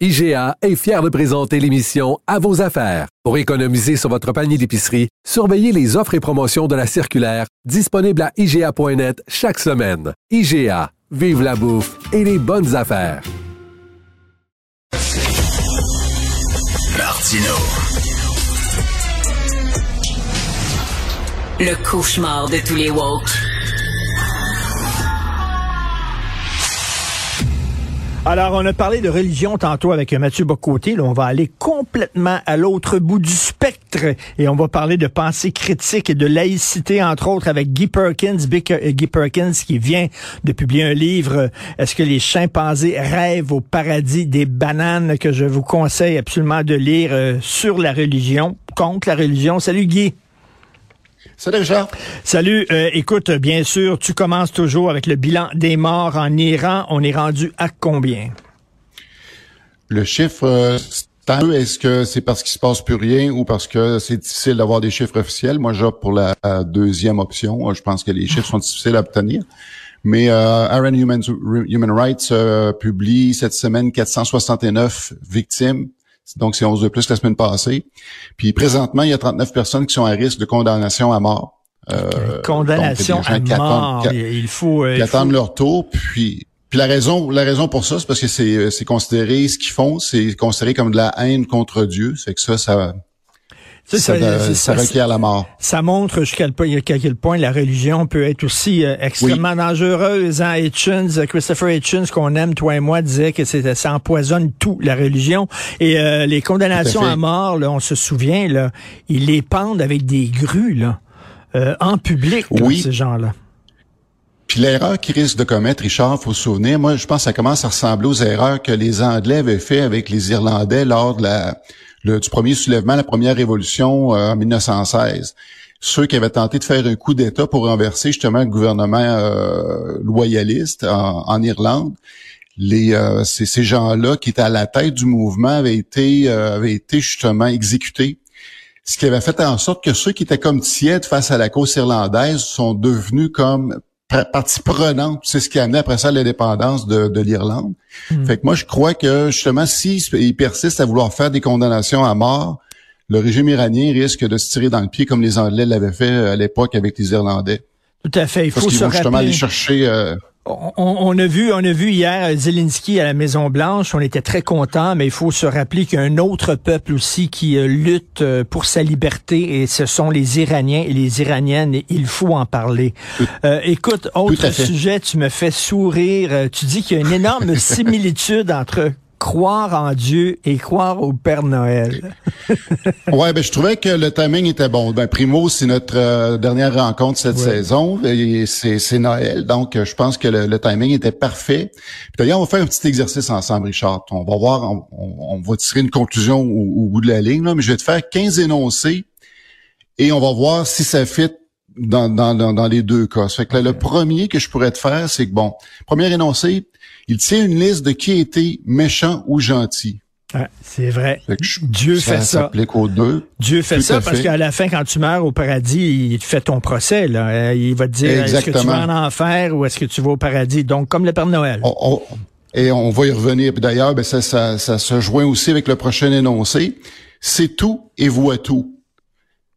IGA est fier de présenter l'émission À vos affaires. Pour économiser sur votre panier d'épicerie, surveillez les offres et promotions de la circulaire disponible à IGA.net chaque semaine. IGA, vive la bouffe et les bonnes affaires. Martino. Le cauchemar de tous les woke. Alors, on a parlé de religion tantôt avec Mathieu Bocoté. Là, on va aller complètement à l'autre bout du spectre et on va parler de pensée critique et de laïcité, entre autres, avec Guy Perkins, euh, Guy Perkins qui vient de publier un livre, Est-ce que les chimpanzés rêvent au paradis des bananes, que je vous conseille absolument de lire euh, sur la religion, contre la religion. Salut Guy. Salut Richard. Salut. Euh, écoute, bien sûr, tu commences toujours avec le bilan des morts en Iran. On est rendu à combien? Le chiffre, euh, est-ce que c'est parce qu'il se passe plus rien ou parce que c'est difficile d'avoir des chiffres officiels? Moi, j'opte pour la, deuxième option. Je pense que les chiffres sont difficiles à obtenir. Mais euh, Aaron Human, Human Rights euh, publie cette semaine 469 victimes donc, c'est 11 de plus la semaine passée. Puis présentement, il y a 39 personnes qui sont à risque de condamnation à mort. Euh, condamnation à mort. il faut. Euh, attendent leur tour. Puis, puis la raison, la raison pour ça, c'est parce que c'est, c'est considéré ce qu'ils font, c'est considéré comme de la haine contre Dieu. C'est que ça, ça ça, ça, requiert la mort. Ça montre jusqu'à quel point la religion peut être aussi euh, extrêmement dangereuse. Hein? Hitchens, euh, Christopher Hitchens, qu'on aime, toi et moi, disait que ça empoisonne tout, la religion. Et euh, les condamnations à, mort, là, on se souvient, là, ils les pendent avec des grues là, en public, oui. ces gens-là. Puis l'erreur qu'ils risquent de commettre, Richard, faut se souvenir, moi je pense que ça commence à ressembler aux erreurs que les Anglais avaient fait avec les Irlandais lors de la du premier soulèvement, la première révolution euh, en 1916 ceux qui avaient tenté de faire un coup d'État pour renverser justement le gouvernement euh, loyaliste en, Irlande. Les, euh, ces, gens-là qui étaient à la tête du mouvement avaient été, avaient été justement exécutés. Ce qui avait fait en sorte que ceux qui étaient comme tièdes face à la cause irlandaise sont devenus comme partie prenante. C'est ce qui a amené après ça l'indépendance de, de l'Irlande. Hmm. Fait que moi, je crois que justement, s'ils persistent à vouloir faire des condamnations à mort, le régime iranien risque de se tirer dans le pied comme les Anglais l'avaient fait euh, à l'époque avec les Irlandais. Tout à fait. Il faut Parce qu'ils vont justement aller chercher euh, on, a vu, on a vu hier Zelensky à la Maison Blanche. On était très contents, mais il faut se rappeler qu'il y a un autre peuple aussi qui euh, lutte euh, pour sa liberté, et ce sont les Iraniens et les Iraniennes. Et il faut en parler. Euh, écoute, autre sujet, tu me fais sourire. Tu dis qu'il y a une énorme similitude entre croire en Dieu et croire au Père Noël. ouais, ben je trouvais que le timing était bon. Ben primo, c'est notre euh, dernière rencontre cette saison et c'est Noël, donc euh, je pense que le, timing était parfait. D'ailleurs, on va faire un petit exercice ensemble, Richard. On va voir, on, va tirer une conclusion au, bout de la ligne, là, mais je vais te faire 15 énoncés et on va voir si ça fit dans, dans, dans, les deux cas. Ça fait que le premier que je pourrais te faire, c'est que bon, premier énoncé, il tient une liste de qui était méchant ou gentil. c'est vrai. Dieu fait ça. s'applique aux deux. Dieu fait ça parce qu'à la fin, quand tu meurs au paradis, il te fait ton procès. Là. Euh, il va te dire est-ce que tu vas en enfer ou est-ce que tu vas au paradis? Donc, comme le Père Noël. et on va y revenir. D'ailleurs, ben, ça, ça, ça se joint aussi avec le prochain énoncé. C'est tout et voit tout.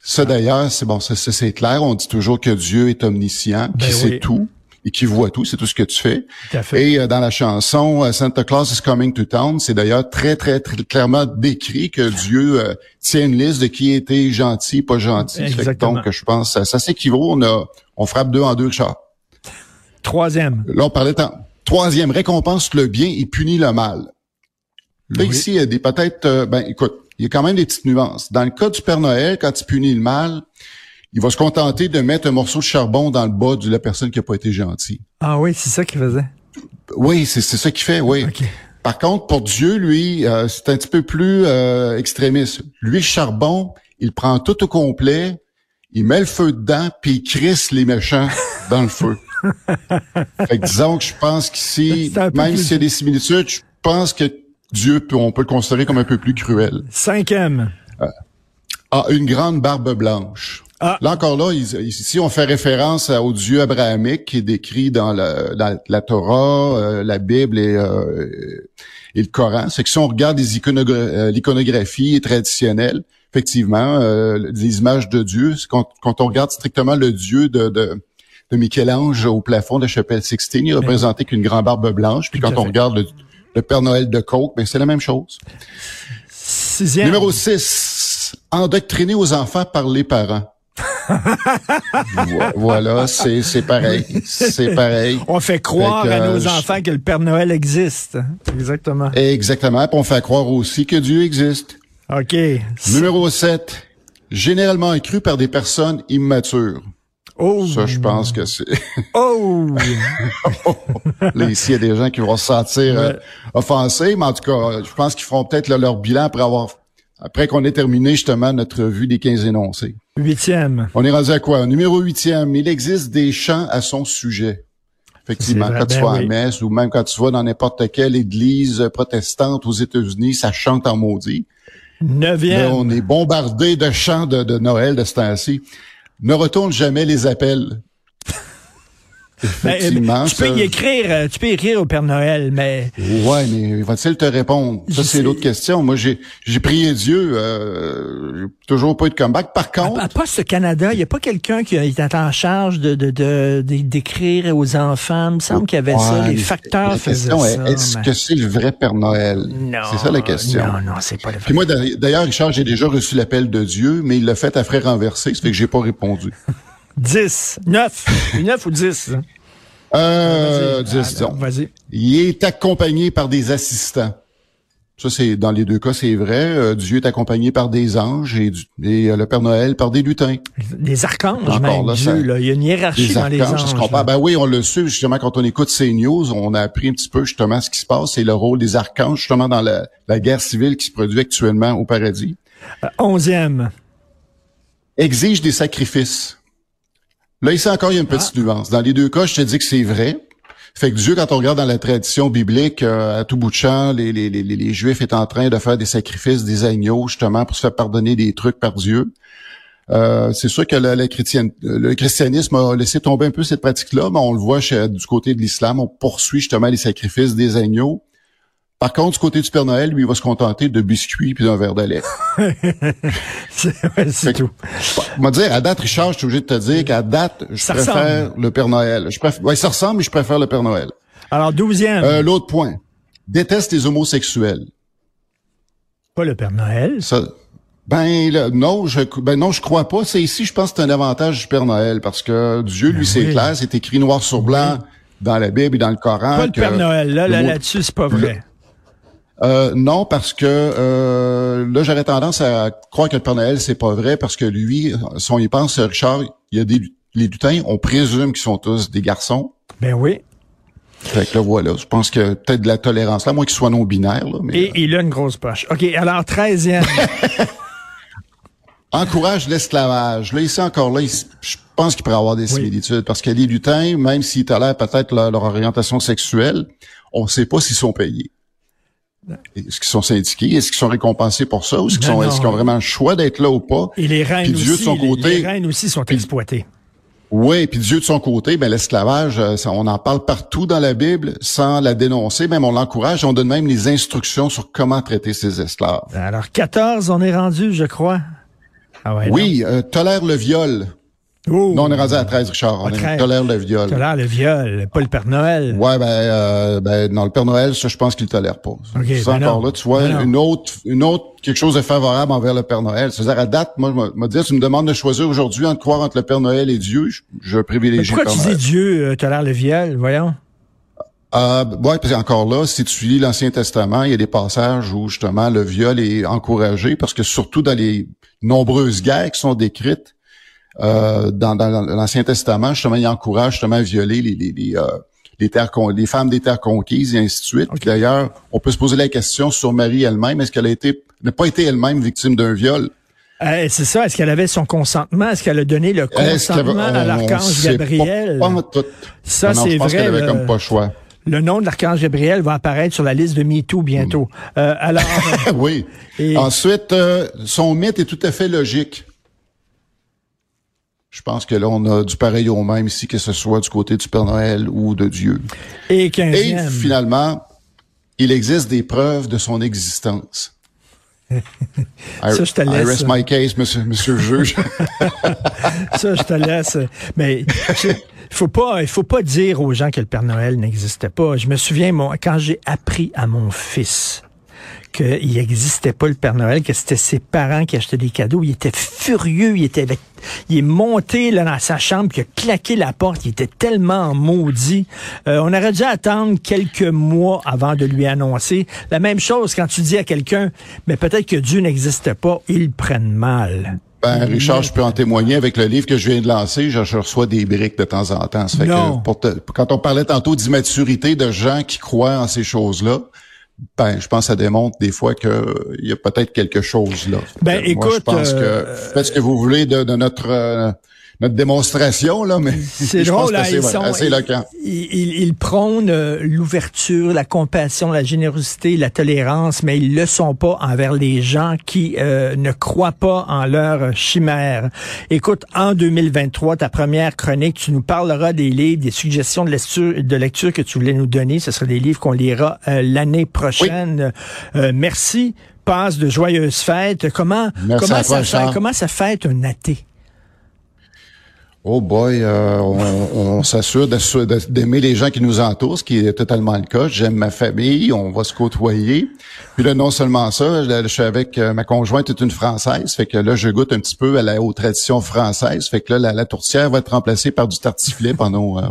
Ça d'ailleurs, c'est bon, ça c'est clair. On dit toujours que Dieu est omniscient, ben qui sait tout et qui voit tout, c'est tout ce que tu fais. Et euh, dans la chanson euh, Santa Claus is coming to town, c'est d'ailleurs très, très très clairement décrit que Dieu euh, tient une liste de qui était gentil, pas gentil. donc je pense ça, ça s'équivaut. On a on frappe deux en deux, Richard. Troisième. Là on parlait tant. Troisième, récompense le bien et punit le mal. Là ici il y a des peut-être ben écoute, il y a quand même des petites nuances. Dans le cas du Père Noël, quand il punit le mal, il va se contenter de mettre un morceau de charbon dans le bas de la personne qui a pas été gentille. Ah oui, c'est ça qu'il faisait. Oui, c'est ça qu'il fait, oui. Par contre, pour Dieu, lui, euh, c'est un petit peu plus euh, extrémiste. Lui, le charbon, il prend tout au complet, il met le feu dedans, puis il crisse les méchants dans le feu. fait que disons que je pense qu'ici, même s'il y a des similitudes, je pense que Dieu, on peut le considérer comme un peu plus cruel. Cinquième. Euh, a une grande barbe blanche. Ah. Là encore là, ici on fait référence au Dieu abrahamique qui est décrit dans, la Torah, euh, la Bible et, euh, et, le Coran. C'est que si on regarde l'iconographie traditionnelle, effectivement, des images de Dieu, quand, quand, on regarde strictement le Dieu de, de, de Michel-Ange au plafond de la chapelle Sixtine, il est représenté qu'une grande barbe blanche. Puis quand on regarde le, Père Noël de Coke, ben c'est la même chose. Sixième. Numéro 6. Endoctriner aux enfants par les parents. voilà, c'est c'est pareil, c'est pareil. On fait croire à nos enfants que le Père Noël existe. Exactement. Exactement, puis on fait croire aussi que Dieu existe. OK. Numéro 7. Généralement cru par des personnes immatures. Oh. Ça, je pense que c'est. oh! Là, ici, il y a des gens qui vont se sentir euh, offensés, mais en tout cas, je pense qu'ils feront peut-être leur bilan après avoir après qu'on ait terminé justement notre vue des 15 énoncés. Huitième. On est rendu à quoi? Numéro huitième. Il existe des chants à son sujet. Effectivement, quand tu ben vas à messe ou même quand tu vas dans n'importe quelle église protestante aux États-Unis, ça chante en maudit. Neuvième. on est bombardé de chants de, de Noël de ce temps-ci ne retourne jamais les appels. Ben, Effectivement, tu peux y écrire, euh, tu peux écrire au Père Noël, mais. Ouais, mais va-t-il te répondre? Ça c'est l'autre question. Moi, j'ai j'ai prié Dieu, euh, toujours pas eu de comeback. Par contre, à, ce Canada, il y a pas quelqu'un qui est en charge de de d'écrire aux enfants? Il me semble qu'il y avait ça. Les facteurs la question est, Est-ce que c'est le vrai Père Noël? Non. C'est ça la question. Non, non, c'est pas le vrai. Puis moi, d'ailleurs, Richard, j'ai déjà reçu l'appel de Dieu, mais il l'a fait à frais renversés, ça fait que j'ai pas répondu. 10, 9, 9 ou 10? Euh, 10, Vas-y. Il est accompagné par des assistants. Ça, c'est dans les deux cas, c'est vrai. Euh, Dieu est accompagné par des anges et, et euh, le Père Noël par des lutins. Des archanges, même, là, Dieu, là. Il y a une hiérarchie dans les anges. Ben oui, on le sait, justement, quand on écoute ces news, on a appris un petit peu, justement, ce qui se passe. C'est le rôle des archanges, justement, dans la, la, guerre civile qui se produit actuellement au paradis. Euh, onzième. Exige des sacrifices. Là, ici encore, il y a une petite ah. nuance. Dans les deux cas, je te dis que c'est vrai. Fait que Dieu, quand on regarde dans la tradition biblique, euh, à tout bout de champ, les, les, les, les, Juifs étaient en train de faire des sacrifices, des agneaux, justement, pour se faire pardonner des trucs par Dieu. Euh, c'est sûr que la, la le christianisme a laissé tomber un peu cette pratique-là, mais on le voit chez, du côté de l'islam, on poursuit justement les sacrifices des agneaux. Par contre, du côté du Père Noël, lui, il va se contenter de biscuits puis d'un verre de lait. c'est tout. Va dire, à date, Richard, je suis obligé de te dire qu'à date, je préfère le Père Noël. Je préfère, ouais, ça ressemble, mais je préfère le Père Noël. Alors, douzième. Euh, L'autre point. Déteste les homosexuels. Pas le Père Noël. Ça, ben non, je ben non, je crois pas. C'est ici, je pense que c'est un avantage du Père Noël parce que Dieu, lui, ben c'est clair, c'est écrit noir sur blanc dans la Bible et dans le Coran. Pas le Père Noël. Là, là, là-dessus, c'est pas vrai. Euh, non, parce que euh, là, j'aurais tendance à croire que le Père Noël, c'est pas vrai, parce que lui, si on y pense, Richard, il y a des les lutins, on présume qu'ils sont tous des garçons. Ben oui. Fait que là, voilà, je pense que peut-être de la tolérance là, moins qu'ils soient non-binaires. Et il a une grosse poche. OK, alors, treizième. Encourage l'esclavage. Là, ici encore là, je pense qu'il pourrait avoir des similitudes, parce que les lutins, même s'ils tolèrent peut-être leur, leur orientation sexuelle, on ne sait pas s'ils sont payés. Est-ce qu'ils sont syndiqués? Est-ce qu'ils sont récompensés pour ça? Ou est-ce qu'ils ont vraiment le choix d'être là ou pas? Et les reines Dieu, aussi, de son côté, les reines aussi sont exploitées. Oui, puis Dieu de son côté, ben l'esclavage, euh, on en parle partout dans la Bible sans la dénoncer, même on l'encourage, on donne même les instructions sur comment traiter ces esclaves. Alors 14, on est rendu, je crois. Ah ouais, oui, euh, tolère le viol. Non, on est rendu à 13, Richard. On tolère le viol. Tolère le viol, pas le Père Noël. Ouais, ben, euh, ben non, le Père Noël, ça, je pense qu'il tolère pas. Okay, ça, ben encore là, tu vois, ben une autre, une autre, quelque chose de favorable envers le Père Noël. C'est-à-dire, à date, moi, je me dis, tu me demandes de choisir aujourd'hui entre croire entre le Père Noël et Dieu, je, je privilégie Pourquoi tu dis Dieu euh, tolère le viol, voyons? Euh, ouais, parce encore là, si tu lis l'Ancien Testament, il y a des passages où justement le viol est encouragé, parce que surtout dans les nombreuses guerres qui sont décrites, euh, dans, dans l'Ancien Testament, justement, il encourage justement à violer les, les, les, euh, les terres, les femmes des terres conquises et ainsi de suite. D'ailleurs, on peut se poser la question sur Marie elle-même. Est-ce qu'elle a été, n'a pas été elle-même victime d'un viol? Euh, c'est ça. Est-ce qu'elle avait son consentement? Est-ce qu'elle a donné le consentement à l'archange Gabriel? Pas, tout. Ça, c'est vrai. qu'elle avait comme pas choix. Le nom de l'archange Gabriel va apparaître sur la liste de MeToo bientôt. Hmm. Euh, alors. oui. Ensuite, euh, son mythe est tout à fait logique. Je pense que là, on a du pareil au même ici, que ce soit du côté du Père Noël ou de Dieu. Et, Et finalement, il existe des preuves de son existence. ça, je te laisse. I rest my case, monsieur, monsieur le juge. ça, je te laisse. Mais il faut pas, il faut pas dire aux gens que le Père Noël n'existait pas. Je me souviens, quand j'ai appris à mon fils qu'il n'existait pas le Père Noël, que c'était ses parents qui achetaient des cadeaux. Il était furieux, il était il est monté là, dans sa chambre, il a claqué la porte, il était tellement maudit. Euh, on aurait dû attendre quelques mois avant de lui annoncer. La même chose quand tu dis à quelqu'un, mais peut-être que Dieu n'existe pas, ils prennent mal. Ben, Richard, je peux en témoigner avec le livre que je viens de lancer. Je, reçois des briques de temps en temps. Ça fait que quand on parlait tantôt d'immaturité de gens qui croient en ces choses-là, ben, je pense que ça démontre des fois qu'il y a peut-être quelque chose là. Ben, écoute, je pense que euh, faites ce que vous voulez de, notre euh, notre démonstration, là, mais c'est drôle, là, ils sont, ils, ils, prônent euh, l'ouverture, la compassion, la générosité, la tolérance, mais ils le sont pas envers les gens qui euh, ne croient pas en leur chimère. Écoute, en 2023, ta première chronique, tu nous parleras des livres, des suggestions de lecture, de lecture que tu voulais nous donner. Ce sera des livres qu'on lira euh, l'année prochaine. merci. Passe de joyeuses fêtes. Comment, comment, ça, comment ça fête un athée? Oh boy, euh, on, s'assure d'aimer les gens qui nous entourent, ce qui est totalement le cas. J'aime ma famille, on va se côtoyer. Puis là, non seulement ça, je, suis avec euh, ma conjointe est une française, fait que là, je goûte un petit peu à la haute tradition française, fait que là, la, la tourtière va être remplacée par du tartiflet pendant euh,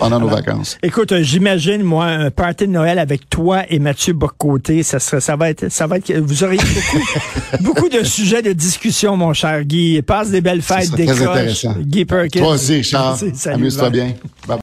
pendant nos vacances. Écoute, j'imagine moi un party de Noël avec toi et Mathieu Bocoté, ça serait, ça va être, ça va être, vous aurez beaucoup, beaucoup de sujets de discussion, mon cher Guy. Passe des belles fêtes, des Guy Perkins. Toi aussi, Charles. Amuse-toi bien. Bye